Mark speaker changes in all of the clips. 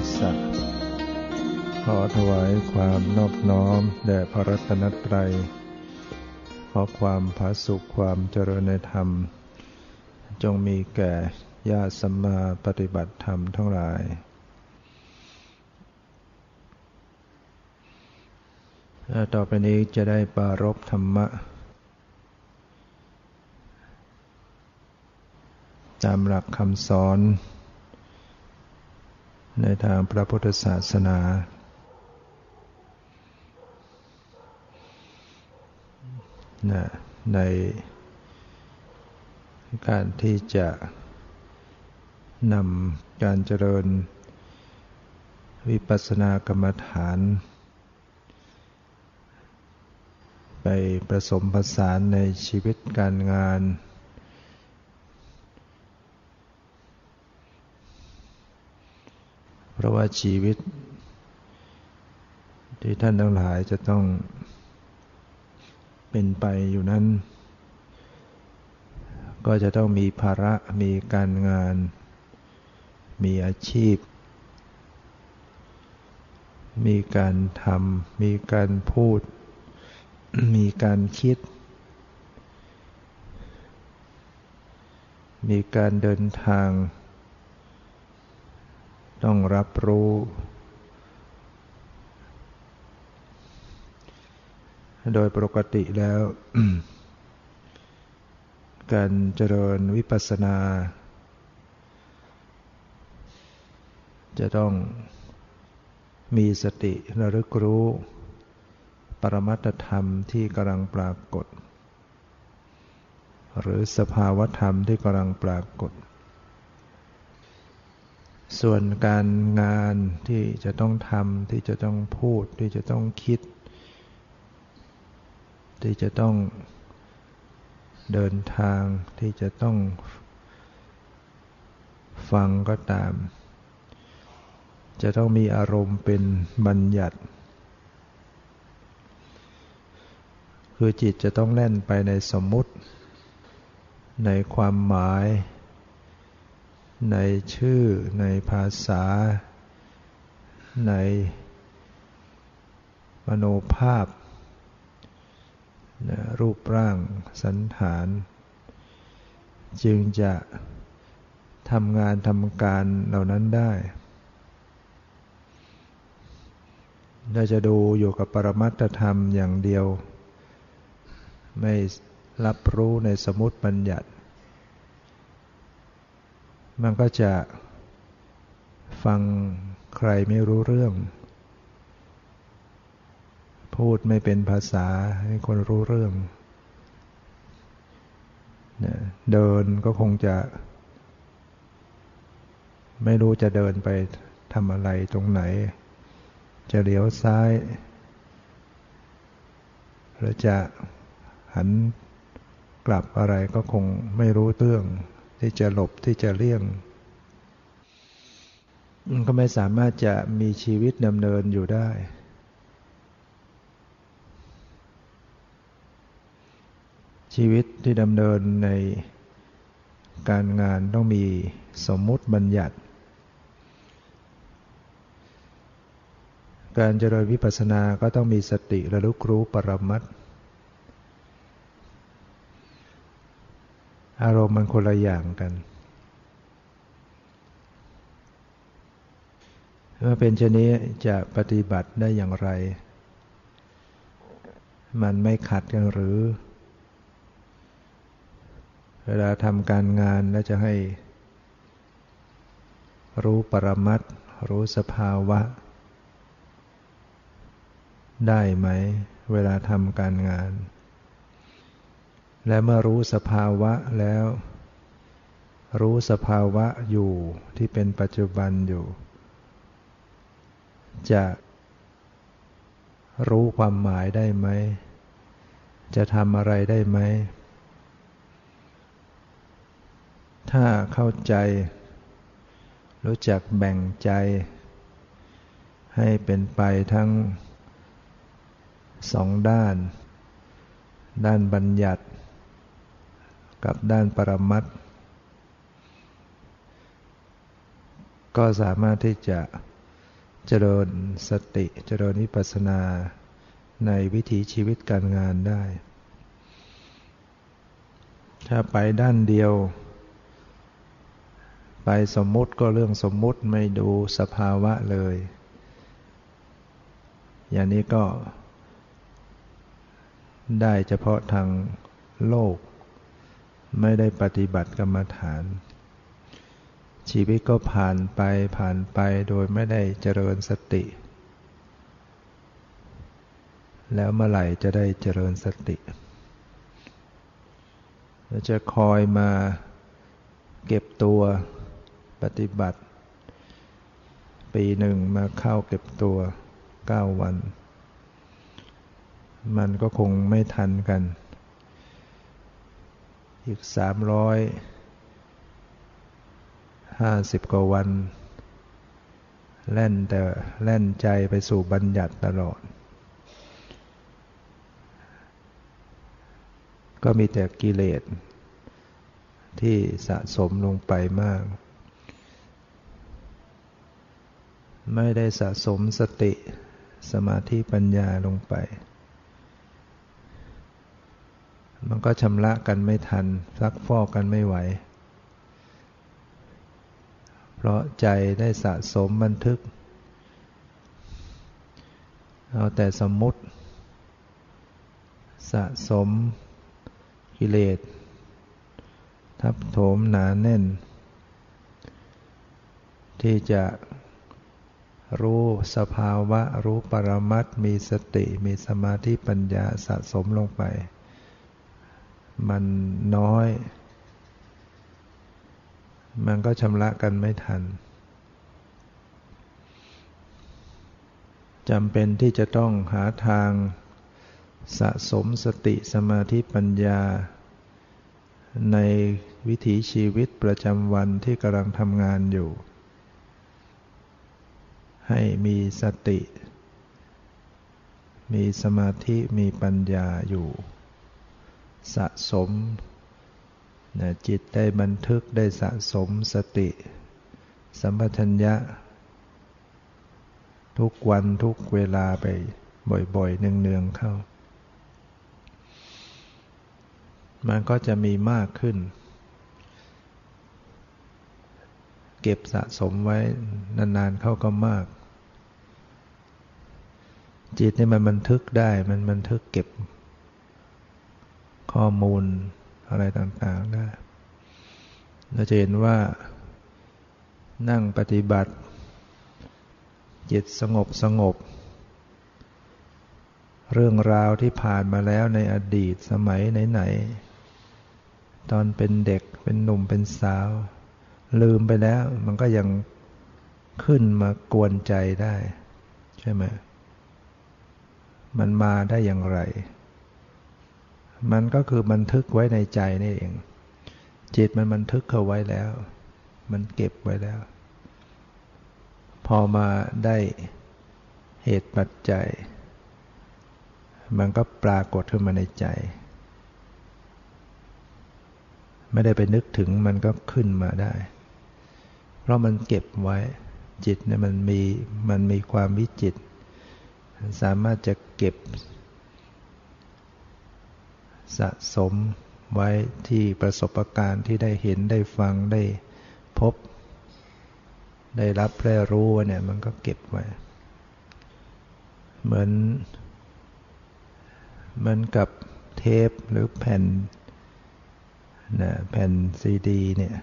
Speaker 1: รัตนตยสัตว์ขอถวายความนอบน้อมแด่พระรัตนตรัย ขอความผาสุขความเจริญในธรรม จงมีแก่ญาติสัมมาปฏิบัติธรรมทั้งหลาย ต่อไปนี้จะได้ปารบธรรมะ ตามหลักคำสอน ในทางพระพุทธศาสนา ในการที่จะนำการเจริญวิปัสสนากรรมฐาน ไปผสมผสานในชีวิตการงานเพ ราะว่าชีวิต ที่ท่านทั้งหลายจะต้องเป็นไปอยู่นั้น ก็จะต้องมีภาระมีการงาน มีอาชีพ มีการทำมีการพูด มีการคิด มีการเดินทาง ต้องรับรู้ โดยปกติแล้ว การเจริญวิปัสสนา จะต้องมีสติระลึกรู้ ปรมัตธรรมที่กำลังปรากฏ หรือสภาวธรรมที่กำลังปรากฏ ส่วนการงานที่จะต้องทำที่จะต้องพูดที่จะต้องคิด ที่จะต้องเดินทางที่จะต้องฟังก็ตาม จะต้องมีอารมณ์เป็นบัญญัติ คือจิตจะต้องแล่นไปในสมมุติ ในความหมาย ในชื่อในภาษา ในมโนภาพรูปร่างสันฐาน จึงจะทำงานทำการเหล่านั้นได้เราจะดูอยู่กับปรมัตธรรมอย่างเดียว ไม่รับรู้ในสมุติบัญญัติ มันก็จะฟังใครไม่รู้เรื่อง พูดไม่เป็นภาษาให้คนรู้เรื่องเดินก็คงจะ ไม่รู้จะเดินไปทำอะไรตรงไหน จะเลี้ยวซ้าย หรือจะหันกลับอะไรก็คงไม่รู้เรื่อง ที่จะหลบที่จะเลี่ยงก็ไม่สามารถจะมีชีวิตดำเนินอยู่ได้ชีวิตที่ดำเนินในการงานต้องมีสมมุติบัญญัติ การเจริญวิปัสสนาก็ต้องมีสติระลึกรู้ปรมัต อารมณ์มันคนละอย่างกันเมื่อเป็นชนนี้จะปฏิบัติได้อย่างไร มันไม่ขัดกันหรือ เวลาทำการงานแล้วจะให้ รู้ปรมัตรู้สภาวะ ได้ไหม เวลาทำการงาน และเมื่อรู้สภาวะแล้ว รู้สภาวะอยู่ที่เป็นปัจจุบันอยู่ จะรู้ความหมายได้ไหม จะทำอะไรได้ไหม ถ้าเข้าใจ รู้จักแบ่งใจ ให้เป็นไปทั้งสองด้าน ด้านบัญญัติ กับด้านปรมัตก็สามารถที่จะเจริญสติเจริญวิปัสสนาในวิถีชีวิตการงานได้ ถ้าไปด้านเดียว ไปสมมุติก็เรื่องสมมุติไม่ดูสภาวะเลย อย่างนี้ก็ได้เฉพาะทางโลก ไม่ได้ปฏิบัติกรรมฐาน ชีวิตก็ผ่านไปผ่านไปโดยไม่ได้เจริญสติ แล้วเมื่อไหร่จะได้เจริญสติจะคอยมาเก็บตัวปฏิบัติ ปีหนึ่งมาเข้าเก็บตัวเก้าวัน มันก็คงไม่ทันกัน อีกสามร้อยห้าสิบกว่าวัน แล่นแต่แล่นใจไปสู่บัญญัติตลอด ก็มีแต่กิเลสที่สะสมลงไปมาก ไม่ได้สะสมสติสมาธิปัญญาลงไป มันก็ชำระกันไม่ทัน ซักฟอกกันไม่ไหว เพราะใจได้สะสมบันทึก เอาแต่สมมุติ สะสมกิเลส ทับโถมหนาแน่น ที่จะรู้สภาวะรู้ปรมัตมีสติมีสมาธิปัญญาสะสมลงไป มันน้อย มันก็ชำระกันไม่ทันจำเป็นที่จะต้องหาทางสะสมสติสมาธิปัญญา ในวิถีชีวิตประจำวันที่กำลังทำงานอยู่ ให้มีสติ มีสมาธิมีปัญญาอยู่ สะสมนะจิตได้บันทึกได้สะสมสติ สัมปชัญญะ ทุกวันทุกเวลาไปบ่อยๆ เนืองๆเข้า มันก็จะมีมากขึ้น เก็บสะสมไว้นานๆเข้าก็มาก จิตนี่มันบันทึกได้มันบันทึกเก็บ ข้อมูลอะไรต่างๆได้เราจะเห็นว่านั่งปฏิบัติ จิตสงบสงบ เรื่องราวที่ผ่านมาแล้วในอดีตสมัยไหนๆตอนเป็นเด็กเป็นหนุ่มเป็นสาว ลืมไปแล้ว มันก็ยังขึ้นมากวนใจได้ ใช่ไหมมันมาได้อย่างไร มันก็คือบันทึกไว้ในใจนี่เอง จิตมันบันทึกเขาไว้แล้ว มันเก็บไว้แล้ว พอมาได้เหตุปัจจัย มันก็ปรากฏขึ้นมาในใจ ไม่ได้ไปนึกถึงมันก็ขึ้นมาได้ เพราะมันเก็บไว้ จิตเนี่ยมันมีมันมีความวิจิต สามารถจะเก็บ สะสมไว้ที่ประสบการณ์ที่ได้เห็นได้ฟังได้พบ ได้รับได้รู้เนี่ยมันก็เก็บไว้ เหมือนเหมือนกับเทปหรือแผ่นนะแผ่นซีดีเนี่ย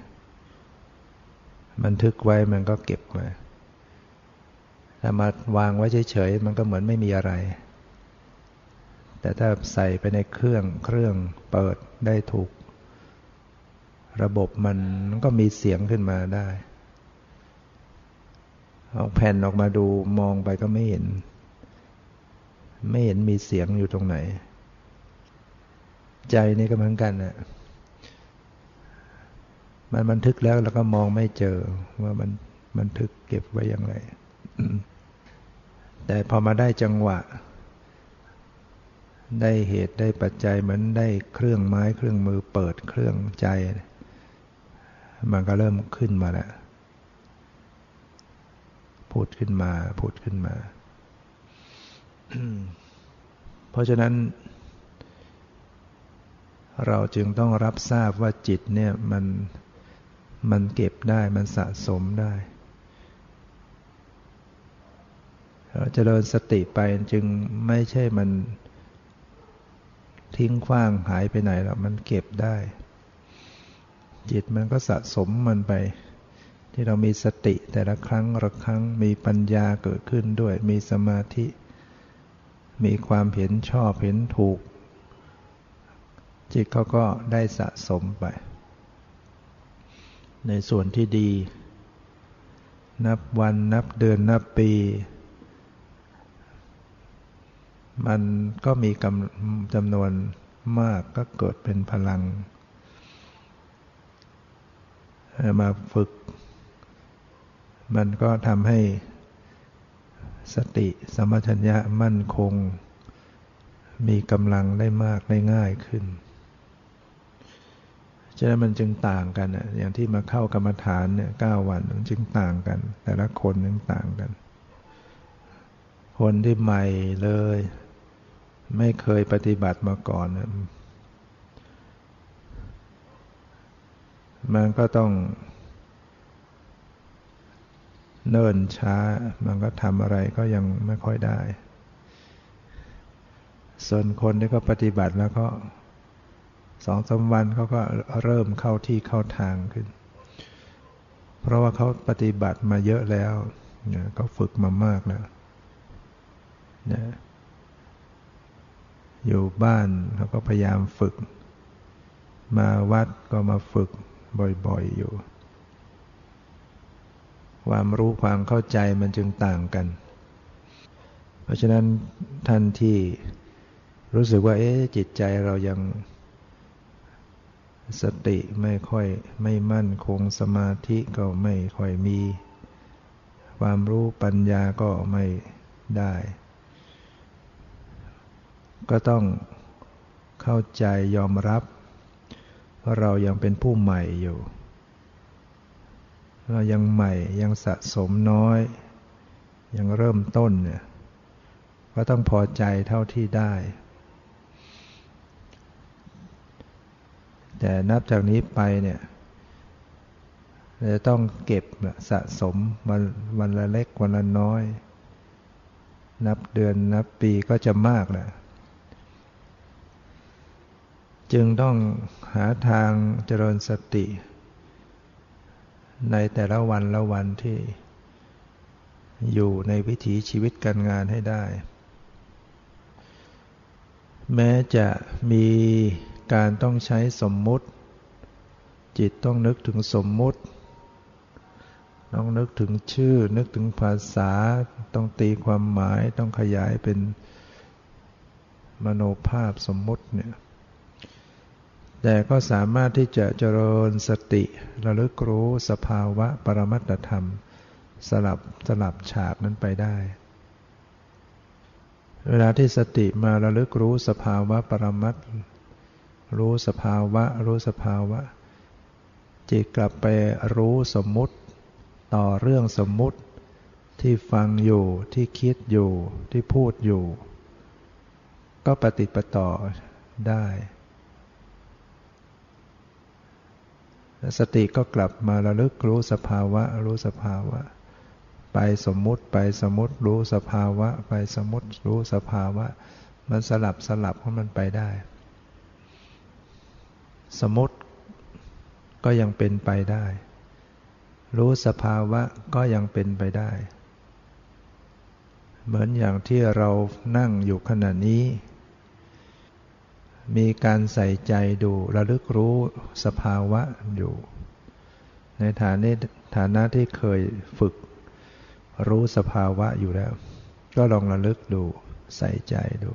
Speaker 1: บันทึกไว้มันก็เก็บไว้ถ้ามาวางไว้เฉยๆมันก็เหมือนไม่มีอะไร แต่ถ้าใส่ไปในเครื่องเครื่องเปิดได้ถูก ระบบมันก็มีเสียงขึ้นมาได้เอาแผ่นออกมาดูมองไปก็ไม่เห็น ไม่เห็นมีเสียงอยู่ตรงไหน ใจนี่ก็เหมือนกันนะมันบันทึกแล้วแล้วก็มองไม่เจอว่ามันบันทึกเก็บไว้อย่างไร แต่พอมาได้จังหวะ ได้เหตุได้ปัจจัยเหมือนได้เครื่องไม้เครื่องมือเปิดเครื่องใจ มันก็เริ่มขึ้นมาแล้วพูดขึ้นมาพูดขึ้นมา เพราะฉะนั้น เราจึงต้องรับทราบว่าจิตเนี่ยมันมันเก็บได้มันสะสมได้ เราจเจริญสติไปจึงไม่ใช่มัน ทิ้งขว้างหายไปไหนหรอกมันเก็บได้ จิตมันก็สะสมมันไป ที่เรามีสติแต่ละครั้งละครั้งมีปัญญาเกิดขึ้นด้วย มีสมาธิ มีความเห็นชอบเห็นถูก จิตเขาก็ได้สะสมไป ในส่วนที่ดี นับวันนับเดือนนับปี มันก็มีจำนวนมากก็เกิดเป็นพลัง มาฝึก มันก็ทำให้สติสมัชัญญะมั่นคง มีกำลังได้มากได้ง่ายขึ้นฉะนั้นมันจึงต่างกันอย่างที่มาเข้ากรรมฐานเนี่ยเก้าวันมันจึงต่างกัน แต่ละคนนึงต่างกัน คนที่ใหม่เลย ไม่เคยปฏิบัติมาก่อนมันก็ต้อง เนิ่นช้า มันก็ทำอะไรก็ยังไม่ค่อยได้ ส่วนคนที่ก็ปฏิบัติแล้วก็สองสาวันเขาก็เริ่มเข้าที่เข้าทางขึ้น เพราะว่าเขาปฏิบัติมาเยอะแล้วเขาฝึกมามากแล้วนะ อยู่บ้านเขาก็พยายามฝึก มาวัดก็มาฝึกบ่อยๆอยู่ ความรู้ความเข้าใจมันจึงต่างกัน เพราะฉะนั้นท่านที่รู้สึกว่า เอ๊ะจิตใจเรายังสติไม่ค่อยไม่มั่นคงสมาธิก็ไม่ค่อยมี ความรู้ปัญญาก็ไม่ได้ ก็ต้องเข้าใจยอมรับว่าเรายังเป็นผู้ใหม่อยู่ เรายังใหม่ยังสะสมน้อย ยังเริ่มต้นเนี่ยก็ต้องพอใจเท่าที่ได้ แต่นับจากนี้ไปเนี่ยจะต้องเก็บสะสมวันวันละเล็กวันละน้อย นับเดือนนับปีก็จะมากแหละ จึงต้องหาทางเจริญสติ ในแต่ละวันละวันที่อยู่ในวิถีชีวิตการงานให้ได้ แม้จะมีการต้องใช้สมมุติ จิตต้องนึกถึงสมมุติ ต้องนึกถึงชื่อ นึกถึงภาษา ต้องตีความหมายต้องขยายเป็นมโนภาพสมมุติเนี่ย แต่ก็สามารถที่จะเจริญสติ ระลึกรู้สภาวะปรมัตธรรม สลับสลับฉากนั้นไปได้ เวลาที่สติมาระลึกรู้สภาวะปรมัตรู้สภาวะ รู้สภาวะ จิตกลับไปรู้สมมุติ ต่อเรื่องสมมุติที่ฟังอยู่ที่คิดอยู่ที่พูดอยู่ ก็ปฏิปต่อได้ สติก็กลับมาระลึกรู้สภาวะ รู้สภาวะ ไปสมมุติไปสมมุติรู้สภาวะ ไปสมมุติรู้สภาวะ มันสลับสลับของมันไปได้ สมมติก็ยังเป็นไปได้ รู้สภาวะก็ยังเป็นไปได้ เหมือนอย่างที่เรานั่งอยู่ขณะนี้ มีการใส่ใจดูระลึกรู้สภาวะอยู่ ในฐานนี้ฐานะที่เคยฝึกรู้สภาวะอยู่แล้ว ก็ลองระลึกดูใส่ใจดู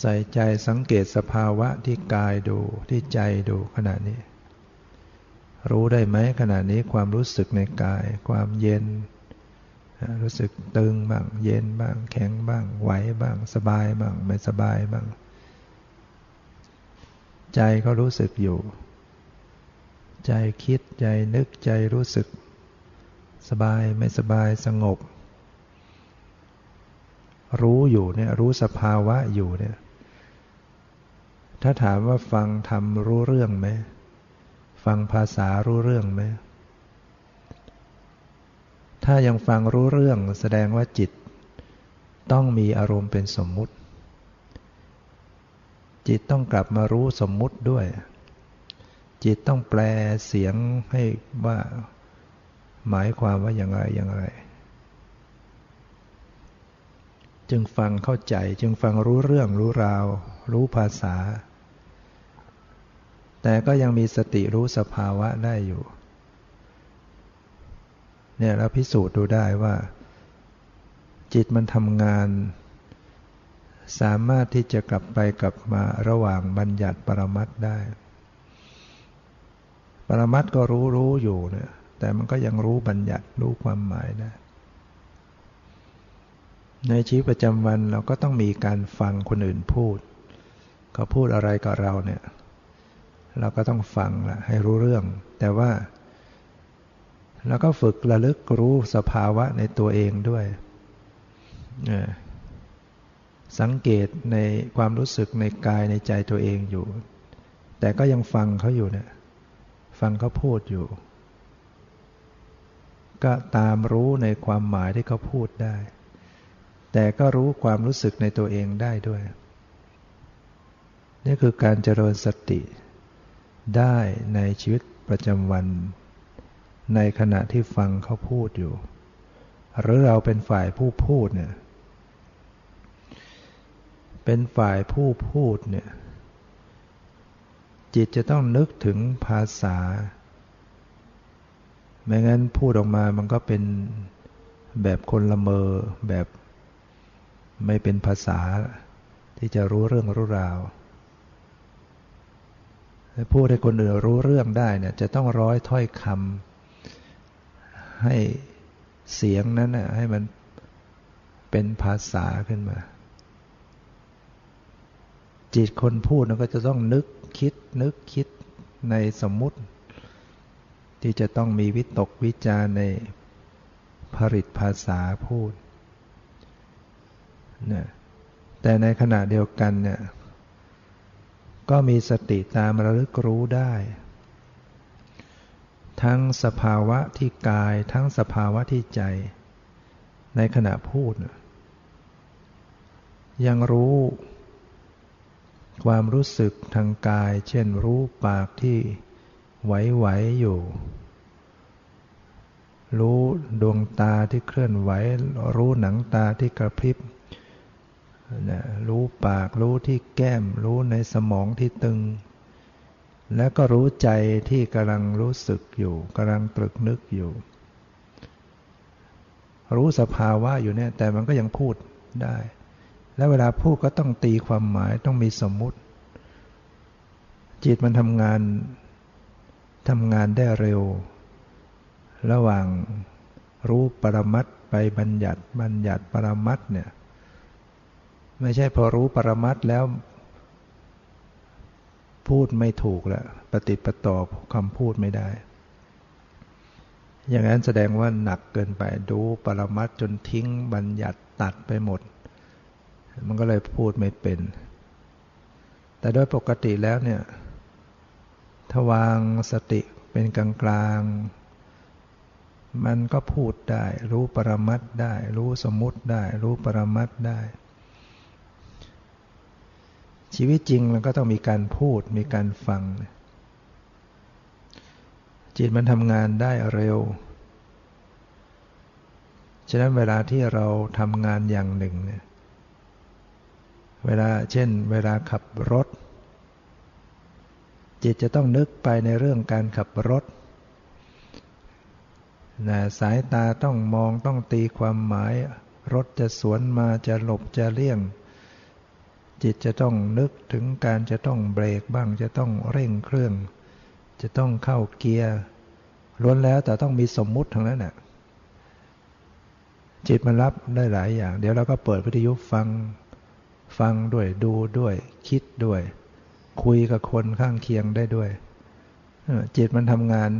Speaker 1: ใส่ใจสังเกตสภาวะที่กายดูที่ใจดูขณะนี้ รู้ได้ไหมขณะนี้ความรู้สึกในกาย ความเย็น รู้สึกตึงบ้าง เย็นบ้าง แข็งบ้าง ไหวบ้าง สบายบ้าง ไม่สบายบ้าง ใจก็รู้สึกอยู่ ใจคิดใจนึกใจรู้สึก สบายไม่สบายสงบ รู้อยู่เนี่ยรู้สภาวะอยู่เนี่ยถ้าถามว่าฟังทำรู้เรื่องไหมฟังภาษารู้เรื่องไหม ถ้ายังฟังรู้เรื่องแสดงว่าจิต ต้องมีอารมณ์เป็นสมมุติ จิตต้องกลับมารู้สมมุติด้วย จิตต้องแปลเสียงให้ว่า หมายความว่าอย่างไรอย่างไร จึงฟังเข้าใจจึงฟังรู้เรื่องรู้ราว รู้ภาษา แต่ก็ยังมีสติรู้สภาวะได้อยู่ เนี่ยเราพิสูจน์ดูได้ว่า จิตมันทำงาน สามารถที่จะกลับไปกลับมาระหว่างบัญญัติปรมัตได้ ปรมัตก็รู้รู้อยู่เนี่ยแต่มันก็ยังรู้บัญญัติรู้ความหมายได้ ในชีวิตประจำวันเราก็ต้องมีการฟังคนอื่นพูด เขาพูดอะไรกับเราเนี่ย เราก็ต้องฟังละให้รู้เรื่อง แต่ว่า แล้วก็ฝึกระลึกรู้สภาวะในตัวเองด้วย สังเกตในความรู้สึกในกายในใจตัวเองอยู่ แต่ก็ยังฟังเขาอยู่เนี่ย ฟังเขาพูดอยู่ ก็ตามรู้ในความหมายที่เขาพูดได้ แต่ก็รู้ความรู้สึกในตัวเองได้ด้วย นี่คือการเจริญสติได้ในชีวิตประจำวัน ในขณะที่ฟังเขาพูดอยู่ หรือเราเป็นฝ่ายผู้พูดเนี่ย เป็นฝ่ายผู้พูดเนี่ย จิตจะต้องนึกถึงภาษา ไม่งั้นพูดออกมามันก็เป็นแบบคนละเมอ แบบไม่เป็นภาษาที่จะรู้เรื่องรู้ราวพูดให้คนอื่นรู้เรื่องได้เนี่ยจะต้องร้อยถ้อยคำ ให้เสียงนั้นนะให้มันเป็นภาษาขึ้นมา จิตคนพูดนก็จะต้องนึกคิด นึกคิดในสมมุติ ที่จะต้องมีวิตกวิจารในผลิตภาษาพูดนะแต่ในขณะเดียวกันเนี่ยก็มีสติตามระลึกรู้ได้ ทั้งสภาวะที่กาย ทั้งสภาวะที่ใจ ในขณะพูด ยังรู้ ความรู้สึกทางกาย เช่นรู้ปากที่ไหวๆอยู่ รู้ดวงตาที่เคลื่อนไหว รู้หนังตาที่กระพริบรู้ปากรู้ที่แก้ม รู้ในสมองที่ตึง แล้วก็รู้ใจที่กำลังรู้สึกอยู่กำลังตรึกนึกอยู่ รู้สภาวะอยู่เนี่ย แต่มันก็ยังพูดได้ แล้วเวลาพูดก็ต้องตีความหมายต้องมีสมมุติ จิตมันทำงานทำงานได้เร็ว ระหว่างรู้ปรมัตไปบัญญัติบัญญัติปรมัตเนี่ย ไม่ใช่พอรู้ปรมัตแล้ว พูดไม่ถูกแล้วปฏิปต่อคำพูดไม่ได้ อย่างนั้นแสดงว่าหนักเกินไปดูปรมัตจนทิ้งบัญญัติตัดไปหมด มันก็เลยพูดไม่เป็น แต่โดยปกติแล้วเนี่ยถ้าวางสติเป็นกลางกลางมันก็พูดได้ รู้ปรมัตได้ รู้สมมติได้ รู้ปรมัตได้ ชีวิตจริงมันก็ต้องมีการพูดมีการฟัง จิตมันทำงานได้เร็ว ฉะนั้นเวลาที่เราทำงานอย่างหนึ่งเนี่ยเวลาเช่น เวลาขับรถ จิตจะต้องนึกไปในเรื่องการขับรถนะสายตาต้องมองต้องตีความหมาย รถจะสวนมาจะหลบจะเลี่ยง จิตจะต้องนึกถึงการจะต้องเบรกบ้างจะต้องเร่งเครื่อง จะต้องเข้าเกียร์ล้วนแล้วแต่ต้องมีสมมุติทั้งนั้นน่ะจิตมันรับได้หลายอย่าง เดี๋ยวเราก็เปิดวิทยุฟังฟังด้วยดูด้วย คิดด้วย คุยกับคนข้างเคียงได้ด้วย จิตมันทำงาน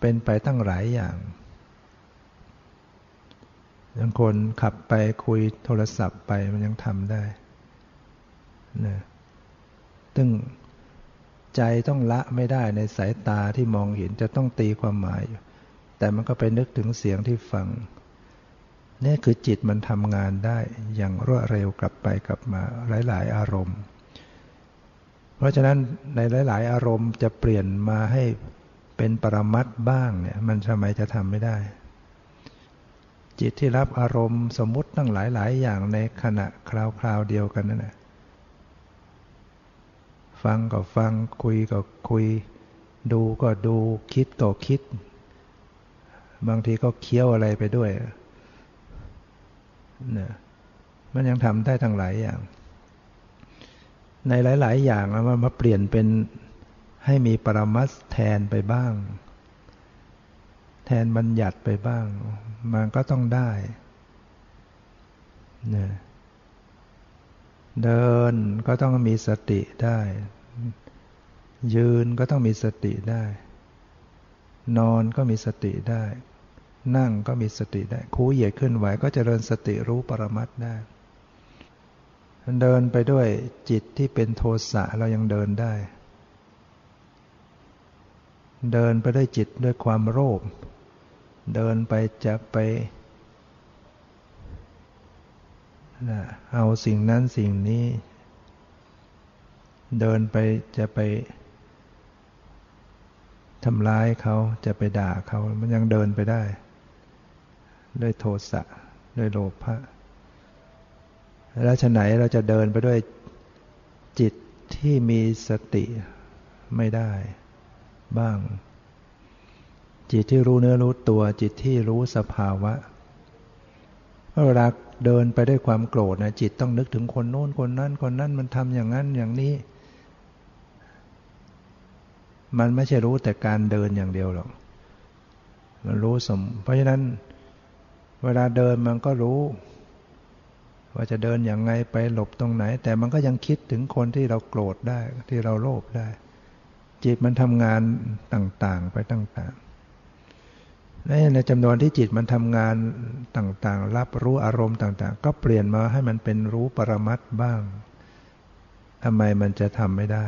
Speaker 1: เป็นไปตั้งหลายอย่างบางคนขับไปคุยโทรศัพท์ไปมันยังทำได้ นะตึงใจต้องละไม่ได้ในสายตาที่มองเห็นจะต้องตีความหมายอยู่แต่มันก็ไปนึกถึงเสียงที่ฟังนี่คือจิตมันทำงานได้อย่างรวดเร็วกลับไปกลับมาหลาย ๆ อารมณ์ เพราะฉะนั้นในหลาย ๆ อารมณ์จะเปลี่ยนมาให้เป็นปรมัตบ้างเนี่ยมันทำไมจะทำไม่ได้ จิตที่รับอารมณ์สมมุติตั้งหลาย ๆ อย่างในขณะคราวๆเดียวกันนั่นแหละ ฟังก็ฟังคุยก็คุย ดูก็ดูคิดก็คิด บางทีก็เคี้ยวอะไรไปด้วยเนี่ยมันยังทำได้ทั้งหลายอย่าง ในหลาย ๆ อย่างมันมาเปลี่ยนเป็นให้มีปรมัตแทนไปบ้าง แทนบัญญัติไปบ้าง มันก็ต้องได้เนี่ย เดินก็ต้องมีสติได้ ยืนก็ต้องมีสติได้ นอนก็มีสติได้ นั่งก็มีสติได้ คูเหยียดขึ้นไหวก็จเจริญสติรู้ปรมัตได้เดินไปด้วยจิตที่เป็นโทสะเรายังเดินได้ เดินไปด้วยจิตด้วยความโลภเดินไปจะไปนะ เอาสิ่งนั้นสิ่งนี้ เดินไปจะไปทำร้ายเขาจะไปด่าเขา มันยังเดินไปได้ด้วยโทสะด้วยโลภะแล้วฉะไหนเราจะเดินไปด้วยจิตที่มีสติไม่ได้ บ้าง จิตที่รู้เนื้อรู้ตัว จิตที่รู้สภาวะเวลา เดินไปด้วยความโกรธนะจิตต้องนึกถึงคนโน้นคนนั้นคนนั้นมันทำอย่างนั้นอย่างนี้ มันไม่ใช่รู้แต่การเดินอย่างเดียวหรอกมันรู้สม เพราะฉะนั้น เวลาเดินมันก็รู้ ว่าจะเดินอย่างไงไปหลบตรงไหน แต่มันก็ยังคิดถึงคนที่เราโกรธได้ที่เราโลภได้ จิตมันทำงานต่าง ๆ ไปต่าง ๆ ในจำนวนที่จิตมันทำงานต่างๆ รับรู้อารมณ์ต่าง ๆ ก็เปลี่ยนมาให้มันเป็นรู้ปรมัตบ้างทำไมมันจะทำไม่ได้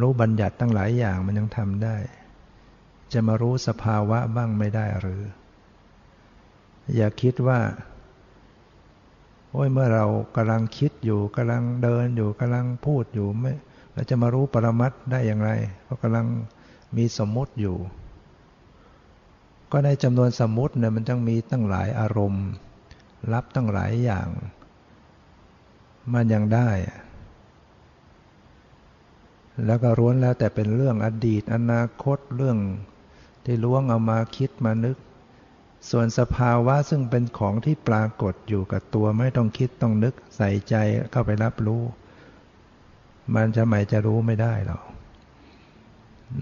Speaker 1: รู้บัญญัติตั้งหลายอย่างมันยังทำได้ จะมารู้สภาวะบ้างไม่ได้หรือ อย่าคิดว่าโอ้ยเมื่อเรากำลังคิดอยู่กำลังเดินอยู่กำลังพูดอยู่ไม่เราจะมารู้ปรมัตได้อย่างไร เพราะกำลังมีสมมติอยู่ ก็ในจำนวนสมมุติเนี่ยมันต้องมีตั้งหลายอารมณ์ รับตั้งหลายอย่าง มันยังได้ แล้วก็ร้วนแล้วแต่เป็นเรื่องอดีต อนาคตเรื่องที่ล้วงเอามาคิดมานึก ส่วนสภาวะซึ่งเป็นของที่ปรากฏอยู่กับตัวไม่ต้องคิดต้องนึกใส่ใจเข้าไปรับรู้ มันจะไม่จะรู้ไม่ได้หรอก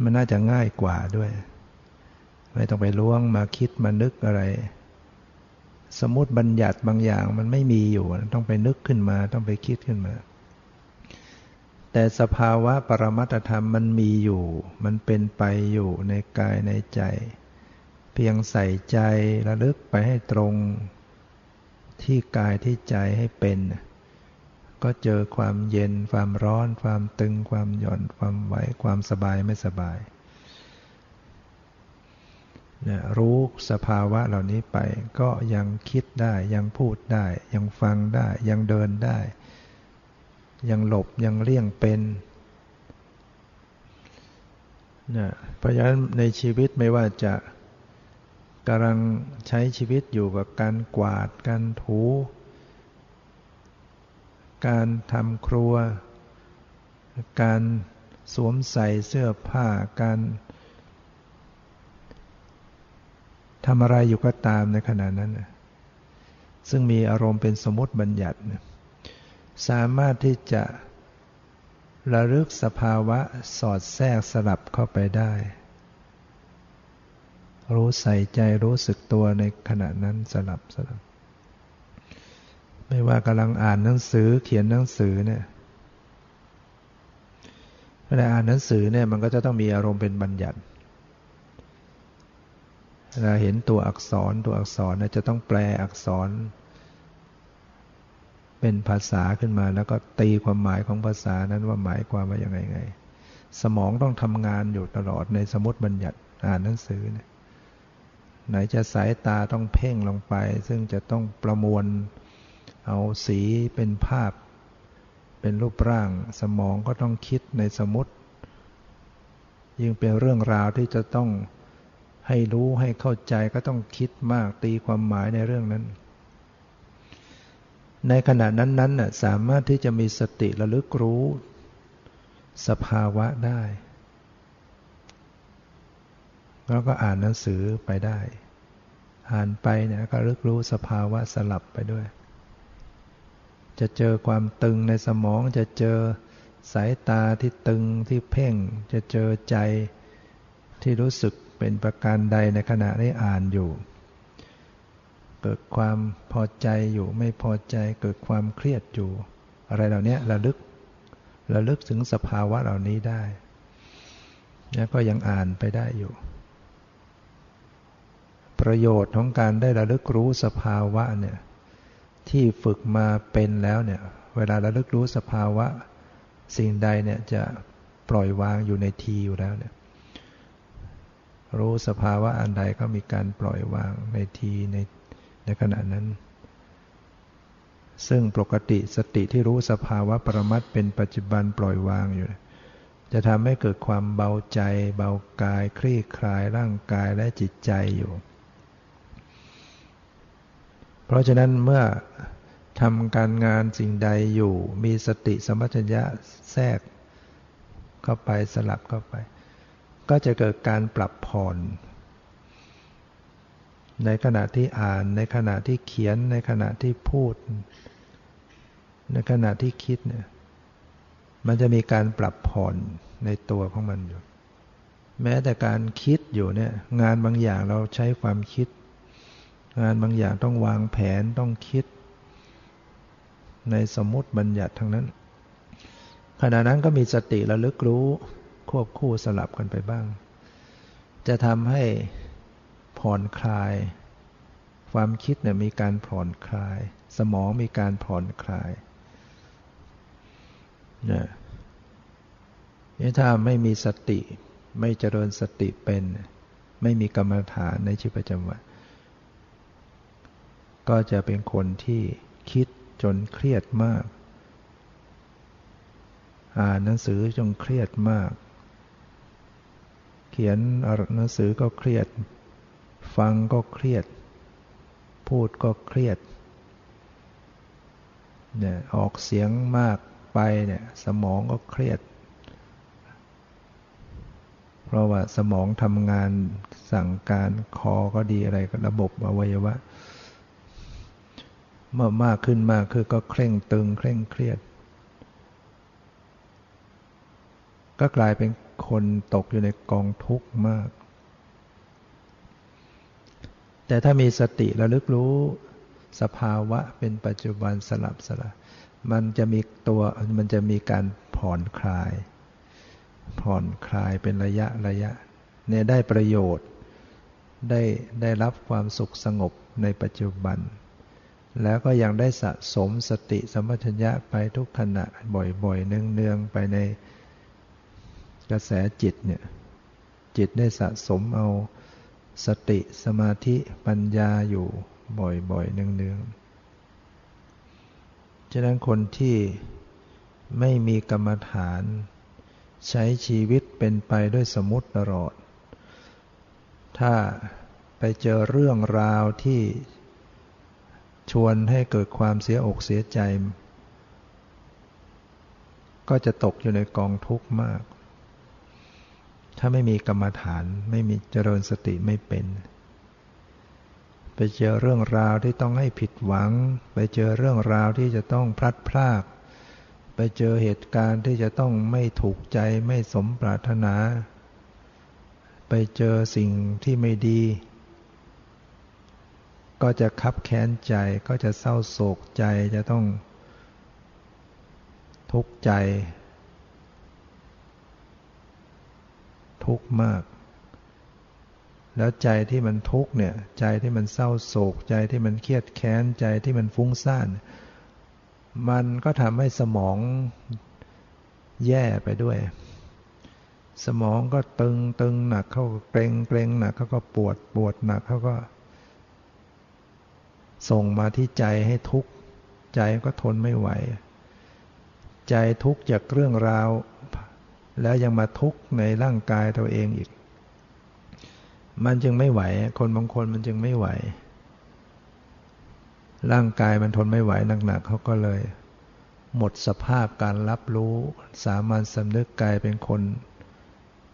Speaker 1: มันน่าจะง่ายกว่าด้วย ไม่ต้องไปล้วงมาคิดมานึกอะไร สมมติบัญญัติบางอย่างมันไม่มีอยู่ ต้องไปนึกขึ้นมา ต้องไปคิดขึ้นมา แต่สภาวะปรมัตธรรมมันมีอยู่ มันเป็นไปอยู่ในกายในใจ เพียงใส่ใจระลึกไปให้ตรง ที่กายที่ใจให้เป็น ก็เจอความเย็น ความร้อน ความตึง ความหย่อน ความไหว ความสบายไม่สบาย นะรู้สภาวะเหล่านี้ไปก็ยังคิดได้ยังพูดได้ ยังฟังได้ยังเดินได้ ยังหลบยังเลี่ยงเป็นนะเพราะฉะนั้นในชีวิตไม่ว่าจะกำลังใช้ชีวิตอยู่กับการกวาด การถู การทำครัว การสวมใส่เสื้อผ้าการ ทำอะไรอยู่ก็ตามในขณะนั้นซึ่งมีอารมณ์เป็นสมมติบัญญัติสามารถที่จะระลึกสภาวะสอดแทรกสลับเข้าไปได้ รู้ใส่ใจรู้สึกตัวในขณะนั้นสลับสลับ ไม่ว่ากำลังอ่านหนังสือเขียนหนังสือเนี่ยเวลาอ่านหนังสือเนี่ยมันก็จะต้องมีอารมณ์เป็นบัญญัติ เราเห็นตัวอักษรตัวอักษรนะจะต้องแปลอักษร เป็นภาษาขึ้นมาแล้วก็ตีความหมายของภาษานั้นว่าหมายความว่าอย่างไงไง สมองต้องทำงานอยู่ตลอดในสมุดบัญญัติอ่านหนังสือเนี่ยไหนจะสายตาต้องเพ่งลงไป ซึ่งจะต้องประมวลเอาสีเป็นภาพ เป็นรูปร่าง สมองก็ต้องคิดในสมุดยิ่งเป็นเรื่องราวที่จะต้อง ให้รู้ให้เข้าใจก็ต้องคิดมากตีความหมายในเรื่องนั้น ในขณะนั้นๆน่ะสามารถที่จะมีสติระลึกรู้ สภาวะได้ แล้วก็อ่านหนังสือไปได้ อ่านไปเนี่ยก็รึกรู้สภาวะสลับไปด้วย จะเจอความตึงในสมองจะเจอสายตาที่ตึงที่เพ่ง จะเจอใจที่รู้สึก เป็นประการใดในขณะได้อ่านอยู่ เกิดความพอใจอยู่ไม่พอใจเกิดความเครียดอยู่ อะไรเหล่านี้ระลึกระลึกถึงสภาวะเหล่านี้ได้แล้วก็ยังอ่านไปได้อยู่ ประโยชน์ของการได้ระลึกรู้สภาวะเนี่ยที่ฝึกมาเป็นแล้วเนี่ยเวลาระลึกรู้สภาวะ สิ่งใดเนี่ยจะปล่อยวางอยู่ในทีอยู่แล้วเนี่ย รู้สภาวะอันใดก็มีการปล่อยวางในทีในในขณะนั้น ซึ่งปกติสติที่รู้สภาวะปรมัตเป็นปัจจุบันปล่อยวางอยู่ จะทำให้เกิดความเบาใจ เบากาย คลี่คลายร่างกายและจิตใจอยู่ เพราะฉะนั้นเมื่อทำการงานสิ่งใดอยู่ มีสติสมัชัญญะแทรก เข้าไปสลับเข้าไป ก็จะเกิดการปรับผ่อน ในขณะที่อ่านในขณะที่เขียนในขณะที่พูด ในขณะที่คิดเนี่ยมันจะมีการปรับผ่อนในตัวของมันอยู่ แม้แต่การคิดอยู่เนี่ย งานบางอย่างเราใช้ความคิด งานบางอย่างต้องวางแผนต้องคิด ในสมมติบัญญัติทั้งนั้นขณะนั้นก็มีสติระลึกรู้ ควบคู่สลับกันไปบ้าง จะทำให้ผ่อนคลาย ความคิดเนี่ยมีการผ่อนคลาย สมองมีการผ่อนคลายเนี่ยถ้าไม่มีสติ ไม่เจริญสติเป็น ไม่มีกรรมฐานในชีวิตประจำวันก็จะเป็นคนที่คิดจนเครียดมาก อ่านหนังสือจนเครียดมาก ขียนหนังสือก็เครียด ฟังก็เครียด พูดก็เครียดเนี่ยออกเสียงมากไปเนี่ยสมองก็เครียด เพราะว่าสมองทำงานสั่งการคอก็ดีอะไรก็ระบบอวัยวะเมื่อมากขึ้นมากคือก็เคร่งตึง เคร่งเครียด ก็กลายเป็นคนตกอยู่ในกองทุกข์มาก แต่ถ้ามีสติระลึกรู้ สภาวะเป็นปัจจุบันสลับสลับมันจะมีตัวมันจะมีการผ่อนคลาย ผ่อนคลายเป็นระยะระยะเนี่ยได้ประโยชน์ ได้ได้รับความสุขสงบในปัจจุบัน แล้วก็ยังได้สะสมสติสมัชัญญะไปทุกขณะบ่อยๆเนืองๆไปใน กระแสจิตเนี่ยจิตได้สะสมเอาสติสมาธิปัญญาอยู่บ่อยๆเนืองๆ ฉะนั้นคนที่ไม่มีกรรมฐาน ใช้ชีวิตเป็นไปด้วยสมุติตลอด ถ้าไปเจอเรื่องราวที่ชวนให้เกิดความเสียอกเสียใจ ก็จะตกอยู่ในกองทุกข์มาก ถ้าไม่มีกรรมฐานไม่มีเจริญสติไม่เป็น ไปเจอเรื่องราวที่ต้องให้ผิดหวัง ไปเจอเรื่องราวที่จะต้องพลัดพราก ไปเจอเหตุการณ์ที่จะต้องไม่ถูกใจไม่สมปรารถนา ไปเจอสิ่งที่ไม่ดี ก็จะคับแค้นใจก็จะเศร้าโศกใจจะต้องทุกข์ใจ ทุกข์มาก แล้วใจที่มันทุกข์เนี่ย ใจที่มันเศร้าโศก ใจที่มันเครียดแค้น ใจที่มันฟุ้งซ่าน มันก็ทำให้สมองแย่ไปด้วย สมองก็ตึงตึงหนักเขาเกรงเกรงหนักเขาก็ปวดปวดหนักเขาก็ ส่งมาที่ใจให้ทุกข์ ใจก็ทนไม่ไหว ใจทุกข์จากเรื่องราว แล้วยังมาทุกข์ในร่างกายตัวเองอีก มันจึงไม่ไหว คนบางคนมันจึงไม่ไหว ร่างกายมันทนไม่ไหวหนักๆเขาก็เลย หมดสภาพการรับรู้ สามัญสำนึกกายเป็นคน